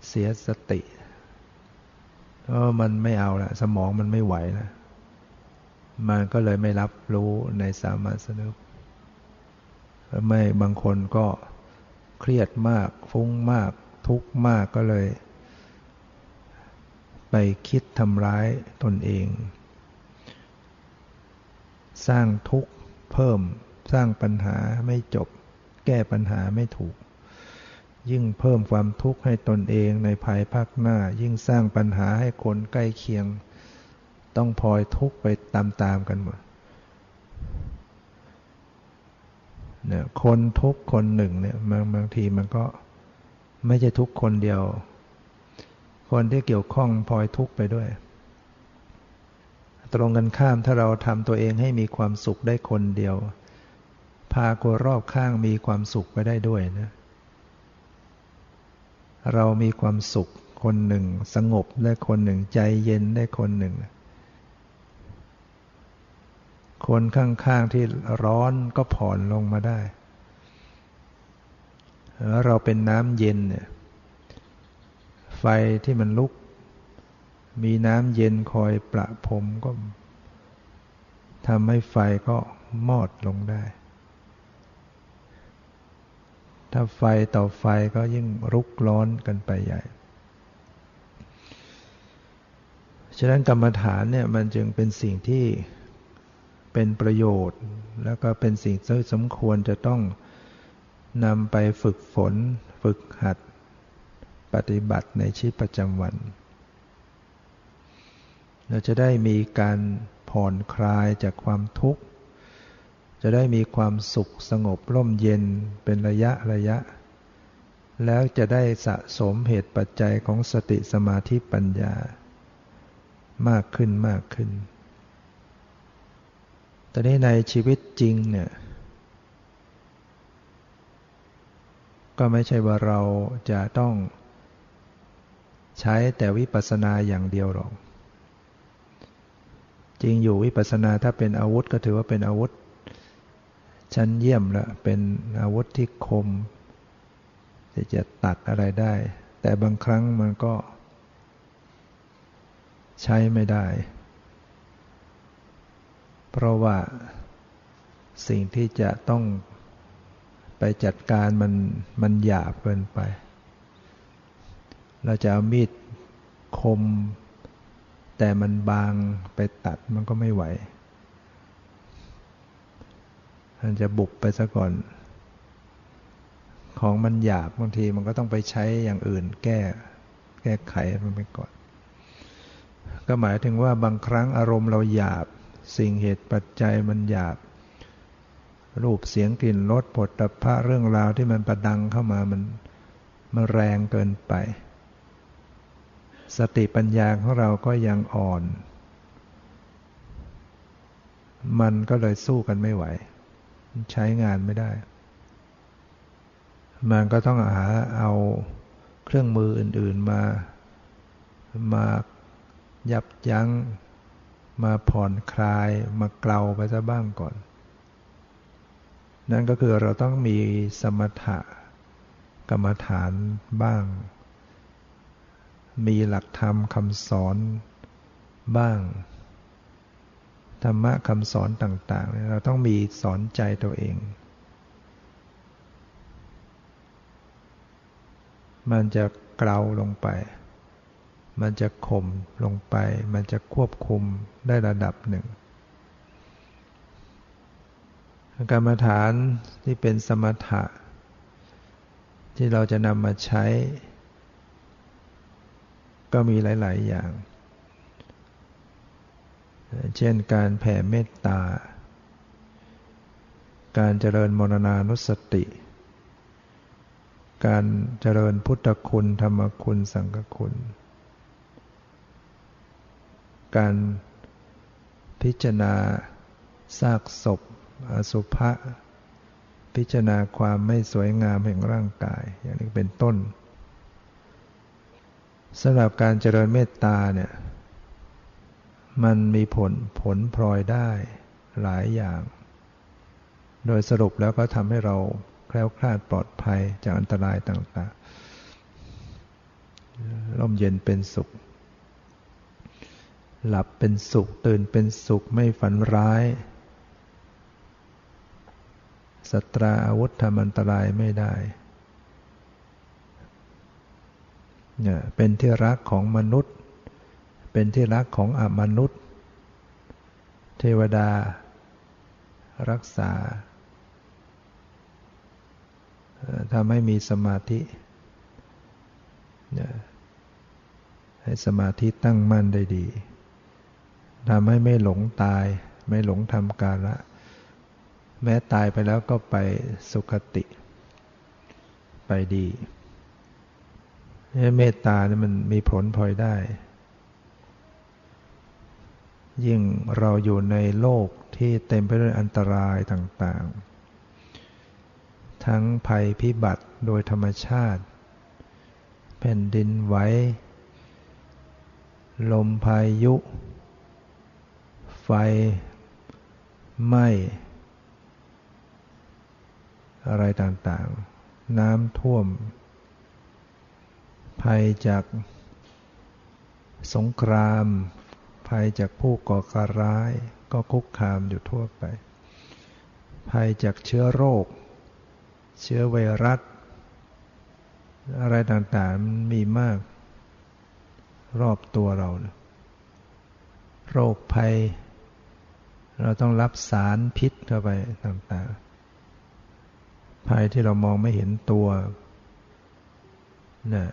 Speaker 1: เสียสติเพราะมันไม่เอาละสมองมันไม่ไหวนะมันก็เลยไม่รับรู้ในสามัญสำนึกไม่บางคนก็ เครียดมาก ฟุ้งมาก ทุกข์มากก็เลย ไปคิดทำร้ายตนเอง สร้างทุกข์เพิ่มสร้างปัญหาไม่จบ แก้ปัญหาไม่ถูก ยิ่งเพิ่มความทุกข์ให้ตนเองในภายภาคหน้า ยิ่งสร้างปัญหาให้คนใกล้เคียง ต้องพลอยทุกข์ไปตามๆกันหมด เนี่ยคนทุกคนหนึ่งเนี่ยบางบางทีมันก็ไม่ใช่ทุกคนเดียว คนที่เกี่ยวข้องพลอยทุกไปด้วย ตรงกันข้ามถ้าเราทำตัวเองให้มีความสุขได้คนเดียว พาคนรอบข้างมีความสุขไปได้ด้วยนะเรามีความสุขคนหนึ่ง สงบได้คนหนึ่งใจเย็นได้คนหนึ่ง คนข้างๆที่ร้อนก็ผ่อนลงมาได้แล้วเราเป็นน้ำเย็นเนี่ยไฟที่มันลุก มีน้ำเย็นคอยประพรมก็ทำให้ไฟก็มอดลงได้ ถ้าไฟต่อไฟก็ยิ่งรุกร้อนกันไปใหญ่ ฉะนั้นกรรมฐานเนี่ยมันจึงเป็นสิ่งที่ เป็นประโยชน์ แล้วก็เป็นสิ่งที่สมควรจะต้องนำไปฝึกฝน ฝึกหัด ปฏิบัติในชีวิตประจำวัน เราจะได้มีการผ่อนคลายจากความทุกข์ จะได้มีความสุขสงบร่มเย็นเป็นระยะระยะ แล้วจะได้สะสมเหตุปัจจัยของสติสมาธิปัญญามากขึ้นมากขึ้น แต่ในในชีวิตจริงเนี่ย ก็ไม่ใช่ว่าเราจะต้องใช้แต่วิปัสสนาอย่างเดียวหรอก จริงอยู่วิปัสสนาถ้าเป็นอาวุธก็ถือว่าเป็นอาวุธ ชั้นเยี่ยมละเป็นอาวุธที่คมที่จะตัดอะไรได้ แต่บางครั้งมันก็ใช้ไม่ได้ เพราะว่าสิ่งที่จะต้องไปจัดการมันมันหยาบเกินไป เราจะเอามีดคม แต่มันบางไปตัดมันก็ไม่ไหวมันจะบุบไปซะก่อน ของมันหยาบบางทีมันก็ต้องไปใช้อย่างอื่นแก้แก้ไขมันไปก่อน ก็หมายถึงว่าบางครั้งอารมณ์เราหยาบ สิ่งเหตุปัจจัยมันหยาบ รูปเสียงกลิ่นรสผลตภะเรื่องราวที่มันประดังเข้ามามันมันแรงเกินไป สติปัญญาของเราก็ยังอ่อน มันก็เลยสู้กันไม่ไหว ใช้งานไม่ได้ มันก็ต้องหาเอาเครื่องมืออื่น ๆมามายับยัง้ง มาผ่อนคลายมาเกลาไปซะบ้างก่อน นั่นก็คือเราต้องมีสมถะกรรมฐานบ้าง มีหลักธรรมคำสอนบ้าง ธรรมะคำสอนต่างๆ เราต้องมีสอนใจตัวเอง มันจะเกลาลงไป มันจะข่มลงไป มันจะควบคุมได้ระดับหนึ่งกรรมฐานที่เป็นสมถะ ที่เราจะนำมาใช้ ก็มีหลาย ๆ อย่าง เช่นการแผ่เมตตา การเจริญมรณานุสติ การเจริญพุทธคุณ ธรรมคุณ สังฆคุณ การพิจารณาซากศพ อสุภะพิจารณาความไม่สวยงามแห่งร่างกาย อย่างนี้เป็นต้นสำหรับการเจริญเมตตาเนี่ยมันมีผลผลพลอยได้หลายอย่าง โดยสรุปแล้วก็ทำให้เราแคล้วคลาดปลอดภัยจากอันตรายต่างๆ ร่มเย็นเป็นสุข หลับเป็นสุขตื่นเป็นสุขไม่ฝันร้ายสตราอาวุธทำอันตรายไม่ได้เนี่ยเป็นที่รักของมนุษย์ เป็นที่รักของอมนุษย์ เทวดา รักษาทำให้มีสมาธิให้สมาธิตั้งมั่นได้ดี ทำให้ไม่หลงตาย ไม่หลงทำกาละ แม้ตายไปแล้วก็ไปสุคติ ไปดีเมตตานี่มันมีผลพลอยได้ ยิ่งเราอยู่ในโลกที่เต็มไปด้วยอันตรายต่างๆ ทั้งภัยพิบัติโดยธรรมชาติ แผ่นดินไหวลมพายุ ไฟไหม้อะไรต่างๆ น้ำท่วม ภัยจากสงคราม ภัยจากผู้ก่อการร้าย ก็คุกคามอยู่ทั่วไป ภัยจากเชื้อโรค เชื้อไวรัส อะไรต่างๆมันมีมาก รอบตัวเรา โรคภัย เราต้องรับสารพิษเข้าไปต่างๆ ภัยที่เรามองไม่เห็นตัวนะ่ะ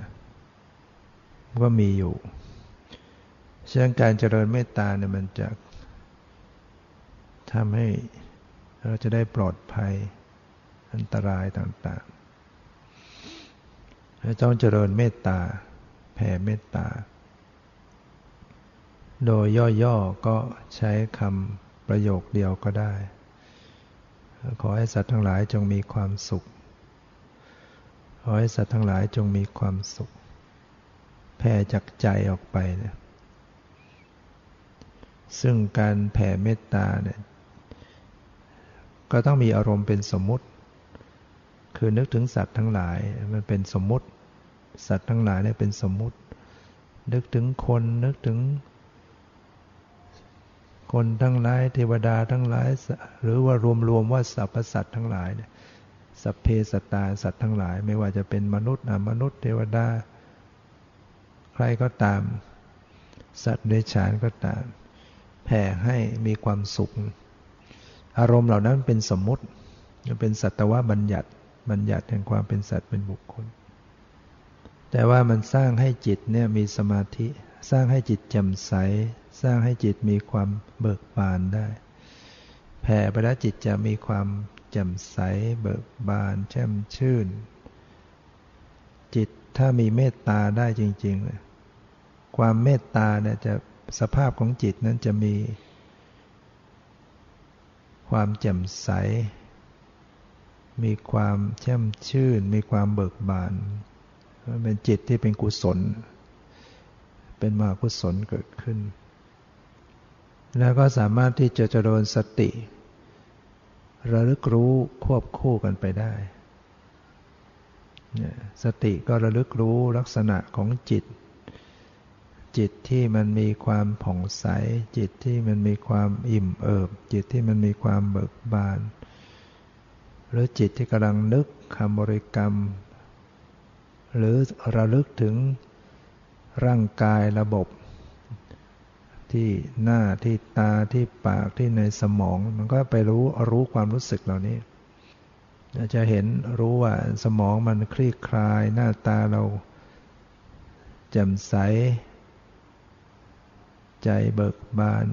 Speaker 1: ก็มีอยู่ฉะนั้นการเจริญเมตตาเนี่ยมันจะทำให้เราจะได้ปลอดภัยอันตรายต่างๆ ต้องเจริญเมตตา แผ่เมตตา โดยย่อๆ ก็ใช้คำ ประโยคเดียวก็ได้ ขอให้สัตว์ทั้งหลายจงมีความสุข ขอให้สัตว์ทั้งหลายจงมีความสุข แผ่จากใจออกไปเนี่ยซึ่งการแผ่เมตตาเนี่ยก็ต้องมีอารมณ์เป็นสมมุติ คือนึกถึงสัตว์ทั้งหลายมันเป็นสมมุติ สัตว์ทั้งหลายเนี่ยเป็นสมมุติ นึกถึงคนนึกถึง คนทั้งหลายเทวดาทั้งหลาย หรือว่ารวมๆว่าสรรพสัตว์ทั้งหลายเนี่ยสัพเพสตาสัตว์ทั้งหลาย ไม่ว่าจะเป็นมนุษย์อมนุษย์เทวดา ใครก็ตาม สัตว์เดชานก็ตาม แผ่ให้มีความสุข อารมณ์เหล่านั้นเป็นสมมติเป็นสัตวบัญญัติบัญญัติแห่งความเป็นสัตว์เป็นบุคคล แต่ว่ามันสร้างให้จิตเนี่ยมีสมาธิ สร้างให้จิตแจ่มใส สร้างให้จิตมีความเบิกบานได้ แผ่ไปแล้วจิตจะมีความแจ่มใสเบิกบานแช่มชื่น จิตถ้ามีเมตตาได้จริงๆความเมตตาเนี่ยจะสภาพของจิตนั้นจะมี ความแจ่มใส มีความแช่มชื่น มีความเบิกบานเป็นจิตที่เป็นกุศล เป็นมากุศลเกิดขึ้น แล้วก็สามารถที่จะเจริญสติ ระลึกรู้ควบคู่กันไปได้ สติก็ระลึกรู้ลักษณะของจิต จิตที่มันมีความผ่องใส จิตที่มันมีความอิ่มเอิบ จิตที่มันมีความเบิกบาน หรือจิตที่กำลังนึกคำบริกรรม หรือระลึกถึงร่างกายระบบ ที่หน้าที่ตาที่ปากที่ในสมอง มันก็ไปรู้รู้ความรู้สึกเหล่านี้จะเห็นรู้ว่าสมองมันคลี่คลาย หน้าตาเราแจ่มใส ใจเบิกบาน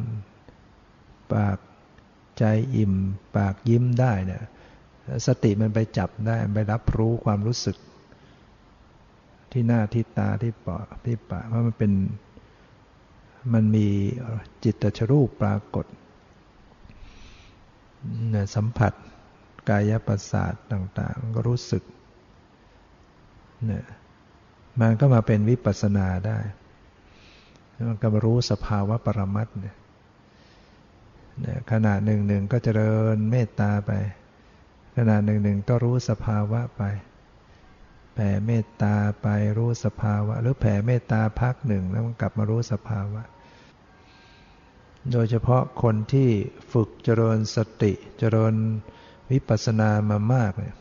Speaker 1: ปากใจอิ่ม ปากยิ้มได้เนี่ยสติมันไปจับได้ไปรับรู้ความรู้สึก ที่หน้าที่ตาที่ปากที่ปากว่ามันเป็น มันมีจิตตชรูปปรากฏ สัมผัสกายประสาทต่างๆ ก็รู้สึกเนี่ยมันก็มาเป็นวิปัสสนาได้มันก็มารู้สภาวะปรมัตเนี่ยขณะหนึ่งหนึ่งก็เจริญเมตตาไป ขณะหนึ่งหนึ่งก็รู้สภาวะไป แผ่เมตตาไปรู้สภาวะ หรือแผ่เมตตาพักหนึ่งแล้วมันกลับมารู้สภาวะ โดยเฉพาะคนที่ฝึกเจริญสติเจริญวิปัสสนามามากเนี่ย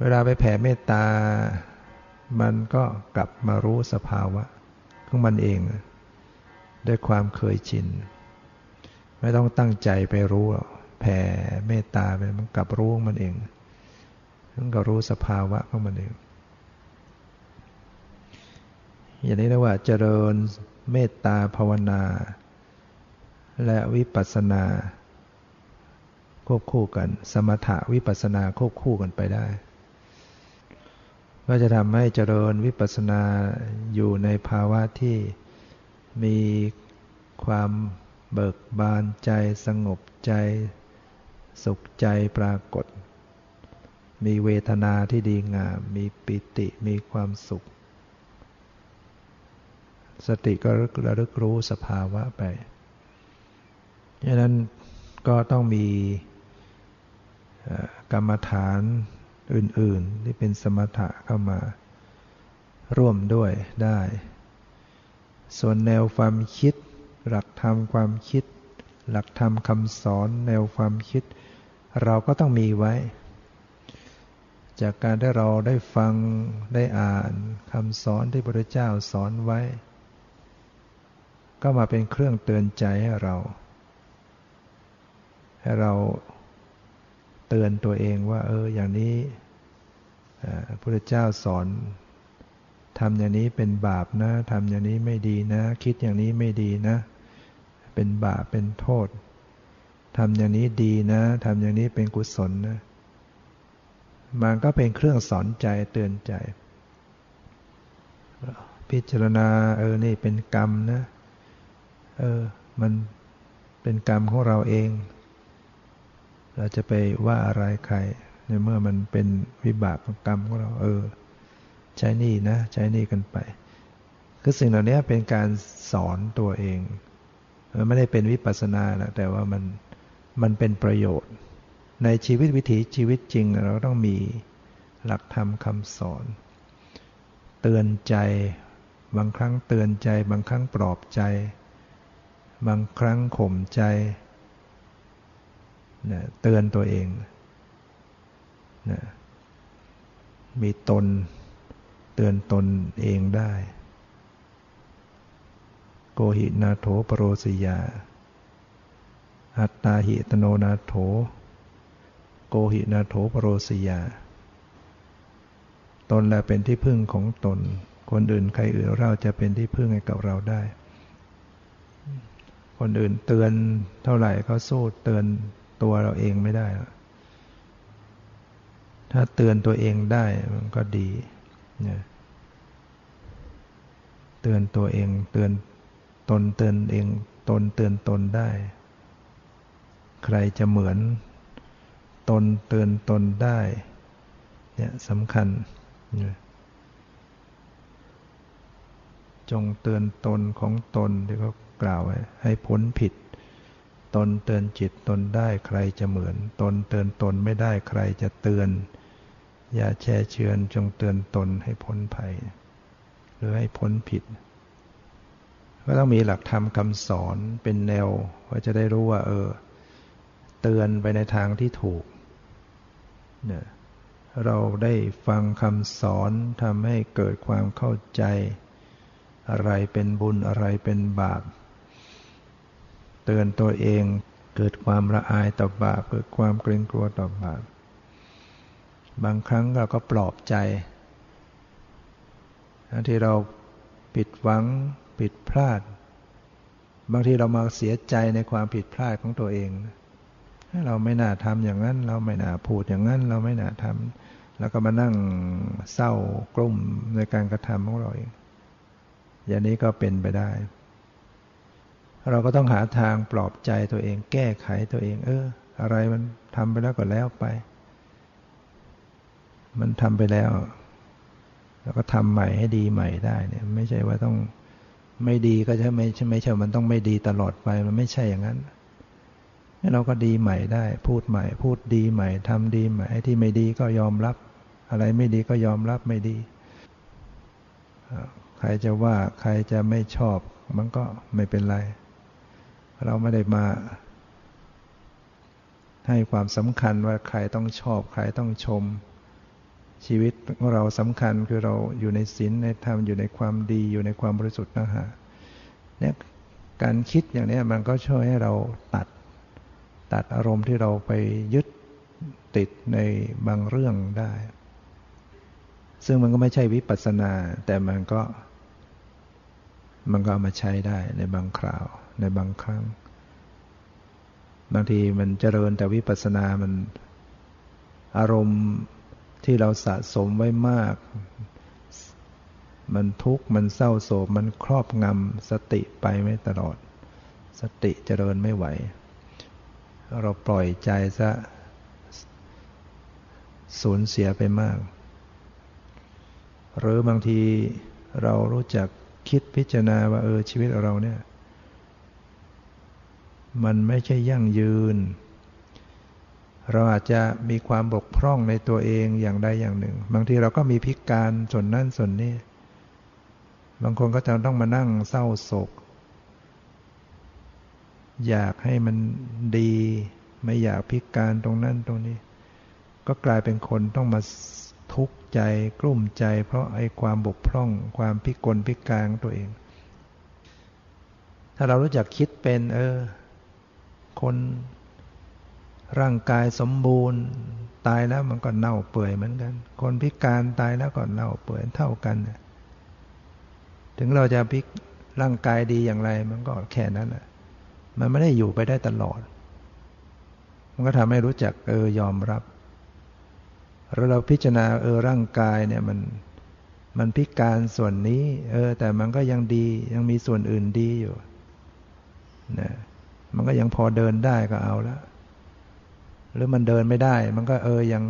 Speaker 1: เวลาไปแผ่เมตตา มันก็กลับมารู้สภาวะของมันเอง ด้วยความเคยชิน ไม่ต้องตั้งใจไปรู้แผ่เมตตาไปมันกลับรู้มันเองมันก็รู้สภาวะของมันเองอย่างนี้เรียกว่าเจริญ เมตตาภาวนา และวิปัสสนา ควบคู่กัน สมถะวิปัสสนาควบคู่กันไปได้ ก็จะทำให้เจริญวิปัสสนาอยู่ในภาวะที่มีความเบิกบานใจสงบใจ สุขใจปรากฏ มีเวทนาที่ดีงาม มีปิติมีความสุข สติก็ระลึกรู้สภาวะไปดังนั้นก็ต้องมีกรรมฐานอื่น ๆ ที่เป็นสมถะเข้ามาร่วมด้วยได้ ส่วนแนวความคิด หลักธรรมความคิด หลักธรรมคำสอนแนวความคิด เราก็ต้องมีไว้ จากการที่เราได้ฟังได้อ่านคำสอนที่พระเจ้าสอนไว้ ก็มาเป็นเครื่องเตือนใจให้เรา ให้เราเตือนตัวเองว่า เอออย่างนี้พระพุทธเจ้าสอนทำอย่างนี้เป็นบาปนะทำอย่างนี้ไม่ดีนะ คิดอย่างนี้ไม่ดีนะ เป็นบาปเป็นโทษทำอย่างนี้ดีนะทำอย่างนี้เป็นกุศลนะ มันก็เป็นเครื่องสอนใจเตือนใจ พิจารณาเออนี่เป็นกรรมนะ เออ มันเป็นกรรมของเราเอง เราจะไปว่าอะไรใครในเมื่อมันเป็นวิบากของกรรมของเรา เออ ใช้นี่นะ ใช้นี่กันไป คือสิ่งเหล่านี้เป็นการสอนตัวเอง มันไม่ได้เป็นวิปัสสนานะแต่ว่ามันมันเป็นประโยชน์ ในชีวิตวิถีชีวิตจริง เราต้องมีหลักธรรมคำสอน เตือนใจ บางครั้งเตือนใจ บางครั้งปลอบใจ บางครั้งข่มใจนะเตือนตัวเองนะมีตนเตือนตนเองได้ โกหินาโถปโรสิยา อัตตาหิตโนนาโถ โกหินาโถปโรสิยา ตนแลเป็นที่พึ่งของตน คนอื่นใครอื่นเราจะเป็นที่พึ่งให้กับเราได้ คนอื่นเตือนเท่าไหร่ก็สู้เตือนตัวเราเองไม่ได้ ถ้าเตือนตัวเองได้มันก็ดีเนี่ยเตือนตัวเองเตือนตนเตือนเองตนเตือนตนได้ ใครจะเหมือนตนเตือนตนได้ เนี่ยสำคัญ จงเตือนตนของตนที่เขา กล่าวไว้ให้พ้นผิด ตนเตือนจิตตนได้ใครจะเหมือน ตนเตือนตนไม่ได้ใครจะเตือน อย่าแช่เชือนจงเตือนตนให้พ้นภัย หรือให้พ้นผิด ก็ต้องมีหลักธรรมคำสอนเป็นแนวว่าจะได้รู้ว่า เออ เตือนไปในทางที่ถูกเนี่ยเราได้ฟังคำสอนทำให้เกิดความเข้าใจ อะไรเป็นบุญอะไรเป็นบาป เตือนตัวเอง เกิดความละอายต่อบาปเกิดความเกรงกลัวต่อบาปบางครั้งเราก็ปลอบใจที่เราผิดหวังผิดพลาด บางทีเรามาเสียใจในความผิดพลาดของตัวเองเราไม่น่าทำอย่างนั้น เราไม่น่าพูดอย่างนั้น เราไม่น่าทำแล้วก็มานั่งเศร้ากลุ่มในการกระทำของเราเองอย่างนี้ก็เป็นไปได้ เราก็ต้องหาทางปลอบใจตัวเอง แก้ไขตัวเอง เออ อะไรมันทำไปแล้วก็แล้วไป มันทำไปแล้ว แล้วก็ทำใหม่ให้ดีใหม่ได้เนี่ย ไม่ใช่ว่าต้องไม่ดีก็ใช่ไม่ใช่ไม่ใช่ มันต้องไม่ดีตลอดไป มันไม่ใช่อย่างนั้นเราก็ดีใหม่ได้ พูดใหม่ พูดดีใหม่ทำดีใหม่ที่ไม่ดีก็ยอมรับ อะไรไม่ดีก็ยอมรับไม่ดี ใครจะว่าใครจะไม่ชอบ มันก็ไม่เป็นไร เราไม่ได้มา ให้ความสำคัญว่าใครต้องชอบ ใครต้องชม ชีวิตของเราสำคัญคือเราอยู่ในศีลในธรรมอยู่ในความดีอยู่ในความบริสุทธิ์นะฮะเนี่ยการคิดอย่างนี้มันก็ช่วยให้เราตัดตัดอารมณ์ที่เราไปยึดติดในบางเรื่องได้ ซึ่งมันก็ไม่ใช่วิปัสสนา แต่มันก็ มันก็เอามาใช้ได้ในบางคราว ในบางครั้ง บางทีมันเจริญแต่วิปัสสนามันอารมณ์ที่เราสะสมไว้มาก มันทุกข์มันเศร้าโศกมันครอบงำสติไปไม่ตลอด สติเจริญไม่ไหว เราปล่อยใจซะสูญเสียไปมาก หรือบางทีเรารู้จักคิดพิจารณาว่าเออชีวิตเราเนี่ย มันไม่ใช่ยั่งยืน เราอาจจะมีความบกพร่องในตัวเองอย่างใดอย่างหนึ่ง บางทีเราก็มีพิการส่วนนั่นส่วนนี้ บางคนก็จะต้องมานั่งเศร้าโศก อยากให้มันดี ไม่อยากพิการตรงนั้นตรงนี้ ก็กลายเป็นคนต้องมาทุกข์ใจกลุ้มใจ เพราะไอ้ความบกพร่อง ความพิกลพิการตัวเองถ้าเรารู้จักคิดเป็น เออ คน ร่างกายสมบูรณ์ ตายแล้วมันก็เน่าเปื่อยเหมือนกัน คนพิการตายแล้วก็เน่าเปื่อยเท่ากัน ถึงเราจะพิกร่างกายดีอย่างไร มันก็แค่นั้นแหละมันไม่ได้อยู่ไปได้ตลอด มันก็ทำให้รู้จักเออยอมรับแล้วเราพิจารณาเออร่างกายเนี่ยมันมันพิการส่วนนี้ เออ แต่มันก็ยังดียังมีส่วนอื่นดีอยู่นะ มันก็ยังพอเดินได้ก็เอาละหรือมันเดินไม่ได้ มันก็เออยัง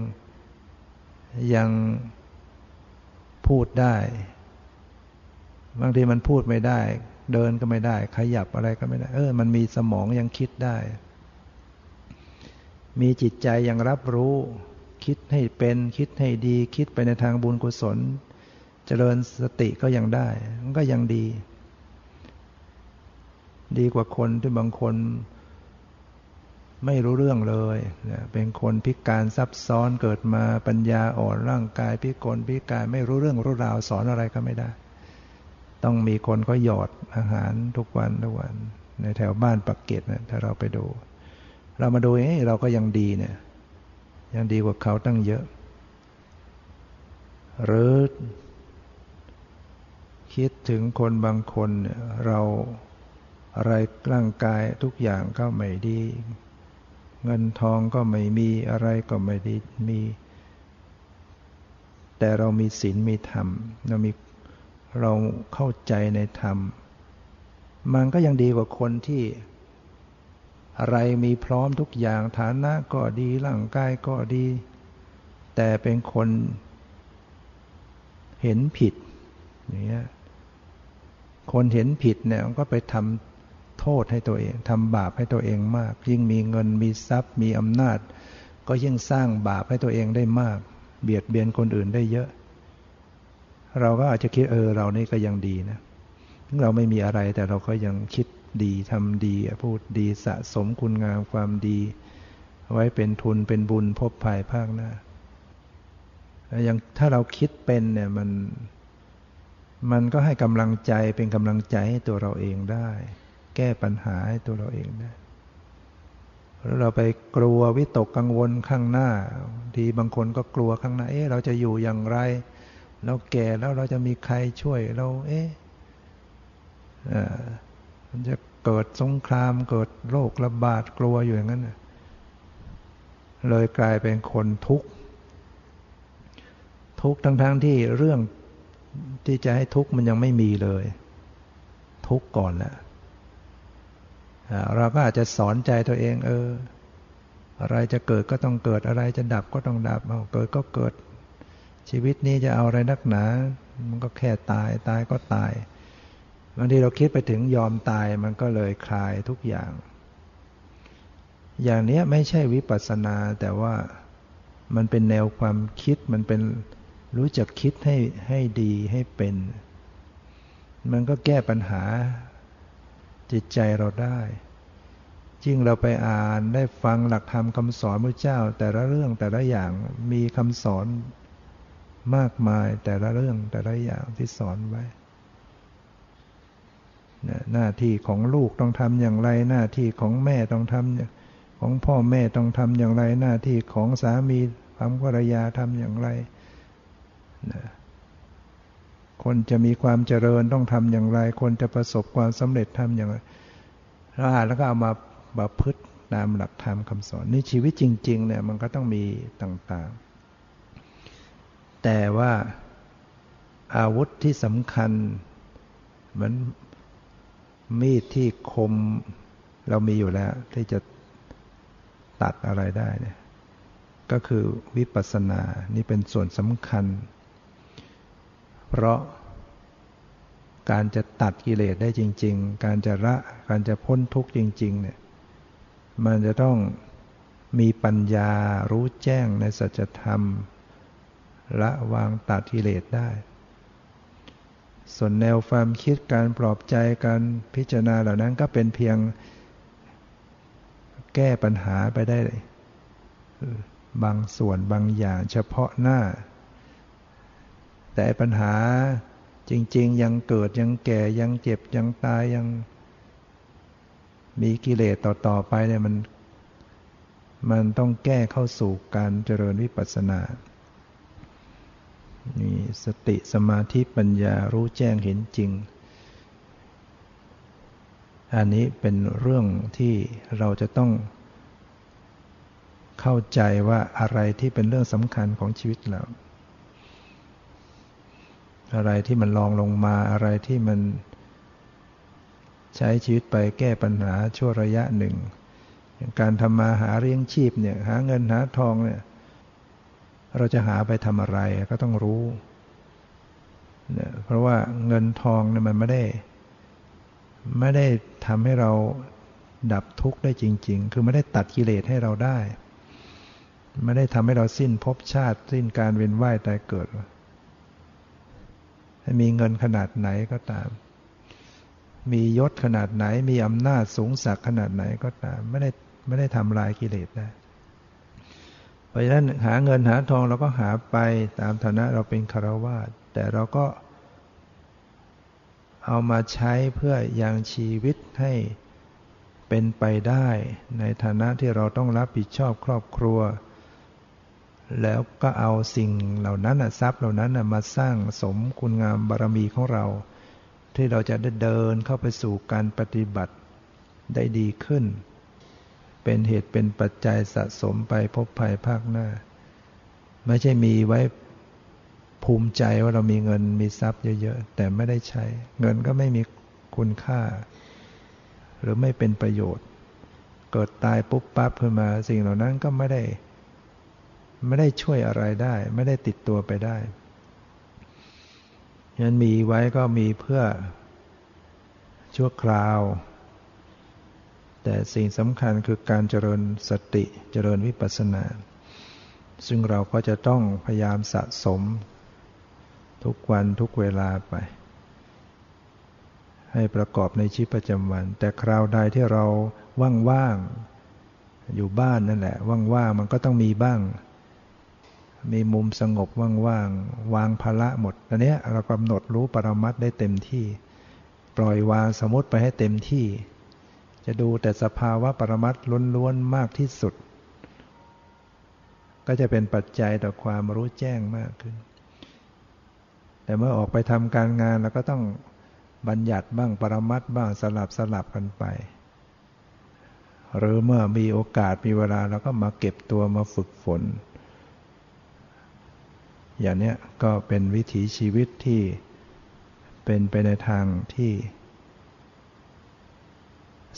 Speaker 1: ยังพูดได้ บางทีมันพูดไม่ได้ เดินก็ไม่ได้ ขยับอะไรก็ไม่ได้ เออ มันมีสมองยังคิดได้ มีจิตใจยังรับรู้ คิดให้เป็น คิดให้ดี คิดไปในทางบุญกุศล เจริญสติก็ยังได้ มันก็ยังดี ดีกว่าคนที่บางคนไม่รู้เรื่องเลย เป็นคนพิการซับซ้อนเกิดมาปัญญาอ่อนร่างกายพิกลพิการไม่รู้เรื่องรู้ราวสอนอะไรก็ไม่ได้ ต้องมีคนก็หยอดอาหารทุกวันทุกวัน ในแถวบ้านปักเกตนะถ้าเราไปดู เรามาดูเอ้เราก็ยังดีเนี่ย ยังดีกว่าเขาตั้งเยอะ หรือ คิดถึงคนบางคนเรา อะไรร่างกายทุกอย่างก็ไม่ดี เงินทองก็ไม่มีอะไรก็ไม่ดีมี แต่เรามีศีลมีธรรม เรามีเราเข้าใจในธรรม มันก็ยังดีกว่าคนที่ อะไรมีพร้อมทุกอย่างฐานะก็ดีร่างกายก็ดี แต่เป็นคนเห็นผิดอย่างเงี้ยคนเห็นผิดเนี่ยก็ไปทำ โทษให้ตัวเองทำบาปให้ตัวเองมาก ยิ่งมีเงินมีทรัพย์ มีอำนาจ ก็ยิ่งสร้างบาปให้ตัวเองได้มาก เบียดเบียนคนอื่นได้เยอะ เราก็อาจจะคิดเออเรานี่ก็ยังดีนะเราไม่มีอะไรแต่เราก็ยังคิดดีทำดี พูดดีสะสมคุณงามความดี ไว้เป็นทุนเป็นบุญพบภายภาคหน้าอย่างถ้าเราคิดเป็นเนี่ยมัน มันก็ให้กำลังใจเป็นกำลังใจให้ตัวเราเองได้ แก้ปัญหาให้ตัวเราเองได้แล้วเราไปกลัววิตกกังวลข้างหน้า ทีบางคนก็กลัวข้างหน้า เอ๊ะเราจะอยู่อย่างไร เราแก่แล้วเราจะมีใครช่วยเรา เอ๊ะมันจะเกิดสงครามเกิดโรคระบาดกลัวอยู่อย่างนั้นเลยกลายเป็นคนทุกข์ ทุกข์ทั้งๆทที่เรื่องที่จะให้ทุกข์มันยังไม่มีเลย ทุกข์ก่อนแหละ เราก็อาจจะสอนใจตัวเองเออ อะไรจะเกิดก็ต้องเกิดอะไรจะดับก็ต้องดับเอาเกิดก็เกิด ชีวิตนี้จะเอาอะไรนักหนา มันก็แค่ตายตายก็ตายบางทีเราคิดไปถึงยอมตายมันก็เลยคลายทุกอย่าง อย่างนี้ไม่ใช่วิปัสสนาแต่ว่ามันเป็นแนวความคิดมันเป็นรู้จักคิดให้ให้ดีให้เป็น มันก็แก้ปัญหา จิตใจเราได้ยิ่งเราไปอ่านได้ฟังหลักธรรมคำสอนพระเจ้า แต่ละเรื่องแต่ละอย่างมีคำสอนมากมายแต่ละเรื่องแต่ละอย่างที่สอนไว้หน้าที่ของลูกต้องทำอย่างไร หน้าที่ของแม่ต้องทำของพ่อแม่ต้องทำอย่างไร หน้าที่ของสามีคำภรรยาทำอย่างไร คนจะมีความเจริญต้องทำอย่างไร คนจะประสบความสำเร็จทำอย่างไรเราอ่านแล้วก็เอามาบาพฤติตามหลักธรรมคำสอนนี่ชีวิตจริง ๆ เนี่ยมันก็ต้องมีต่างๆ แต่ว่าอาวุธที่สำคัญเหมือนมีดที่คมเรามีอยู่แล้ว ที่จะตัดอะไรได้เนี่ยก็คือวิปัสสนา นี่เป็นส่วนสำคัญ เพราะการจะตัดกิเลสได้จริง ๆ การจะละการจะพ้นทุกข์จริง ๆ เนี่ย มันจะต้องมีปัญญารู้แจ้งในสัจธรรม ละวางตัดกิเลสได้ ส่วนแนวความคิดการปลอบใจการพิจารณาเหล่านั้นก็เป็นเพียงแก้ปัญหาไปได้บางส่วนบางอย่างเฉพาะหน้า แต่ปัญหาจริง ๆ ยังเกิดยังแก่ยังเจ็บยังตายยัง มีกิเลสต่อ ๆ ไปเนี่ยมัน มันต้องแก้เข้าสู่การเจริญวิปัสสนามีสติสมาธิปัญญารู้แจ้งเห็นจริง อันนี้เป็นเรื่องที่เราจะต้อง เข้าใจว่าอะไรที่เป็นเรื่องสำคัญของชีวิตเรา อะไรที่มันลองลงมาอะไรที่มันใช้ชีวิตไปแก้ปัญหาชั่วระยะหนึ่งอย่างการทำมาหาเลี้ยงชีพเนี่ยหาเงินหาทองเนี่ยเราจะหาไปทำอะไรก็ต้องรู้เนี่ยเพราะว่าเงินทองเนี่ยมันไม่ได้ ไม่ได้ทำให้เราดับทุกข์ได้จริง ๆ คือไม่ได้ตัดกิเลสให้เราได้ ไม่ได้ทำให้เราสิ้นภพชาติ สิ้นการเวียนว่ายตายเกิด มีเงินขนาดไหนก็ตาม มียศขนาดไหน มีอำนาจสูงสักขนาดไหนก็ตาม ไม่ได้ไม่ได้ทำลายกิเลสได้ เพราะฉะนั้นหาเงินหาทองเราก็หาไปตามฐานะเราเป็นคารวาสแต่เราก็ เอามาใช้เพื่อยังชีวิตให้เป็นไปได้ ในฐานะที่เราต้องรับผิดชอบครอบครัว แล้วก็เอาสิ่งเหล่านั้นทรัพย์เหล่านั้นมาสร้างสมคุณงามบารมีของเรา ที่เราจะได้เดินเข้าไปสู่การปฏิบัติได้ดีขึ้น เป็นเหตุเป็นปัจจัยสะสมไปพบภัยภาคหน้า ไม่ใช่มีไว้ภูมิใจว่าเรามีเงินมีทรัพย์เยอะๆ แต่ไม่ได้ใช้ เงินก็ไม่มีคุณค่า หรือไม่เป็นประโยชน์ เกิดตายปุ๊บปั๊บขึ้นมา สิ่งเหล่านั้นก็ไม่ได้ ไม่ได้ช่วยอะไรได้ ไม่ได้ติดตัวไปได้ฉะนั้นมีไว้ก็มีเพื่อชั่วคราว แต่สิ่งสำคัญคือการเจริญสติเจริญวิปัสสนา ซึ่งเราก็จะต้องพยายามสะสม ทุกวันทุกเวลาไป ให้ประกอบในชีวิตประจำวัน แต่คราวใดที่เราว่างๆอยู่บ้านนั่นแหละ ว่างๆมันก็ต้องมีบ้าง มีมุมสงบว่างๆวางภาระหมดอันนี้เรากำหนดรู้ปรมัตได้เต็มที่ ปล่อยวางสมมติไปให้เต็มที่ จะดูแต่สภาวะปรมัตล้วนๆมากที่สุด ก็จะเป็นปัจจัยต่อความรู้แจ้งมากขึ้น แต่เมื่อออกไปทำการงานเราก็ต้องบัญญัติบ้างปรมัตบ้างสลับสลับกันไป หรือเมื่อมีโอกาสมีเวลาเราก็มาเก็บตัวมาฝึกฝน อย่างนี้ก็เป็นวิถีชีวิตที่เป็นไปในทางที่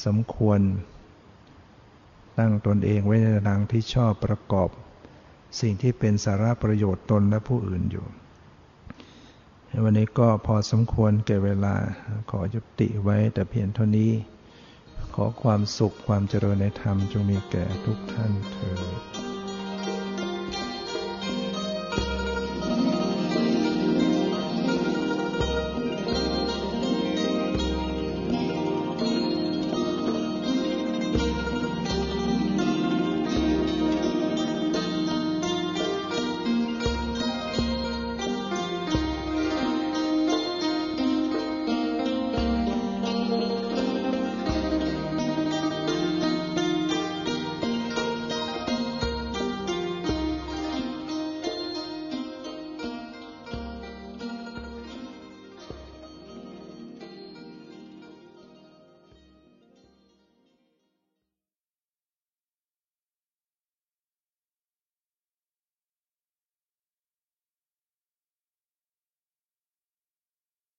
Speaker 1: สมควร ตั้งตนเองไว้ในทางที่ชอบประกอบ สิ่งที่เป็นสาระประโยชน์ตนและผู้อื่นอยู่ วันนี้ก็พอสมควรแก่เวลาขอยุติไว้แต่เพียงเท่านี้ ขอความสุขความเจริญในธรรมจงมีแก่ทุกท่านเถิด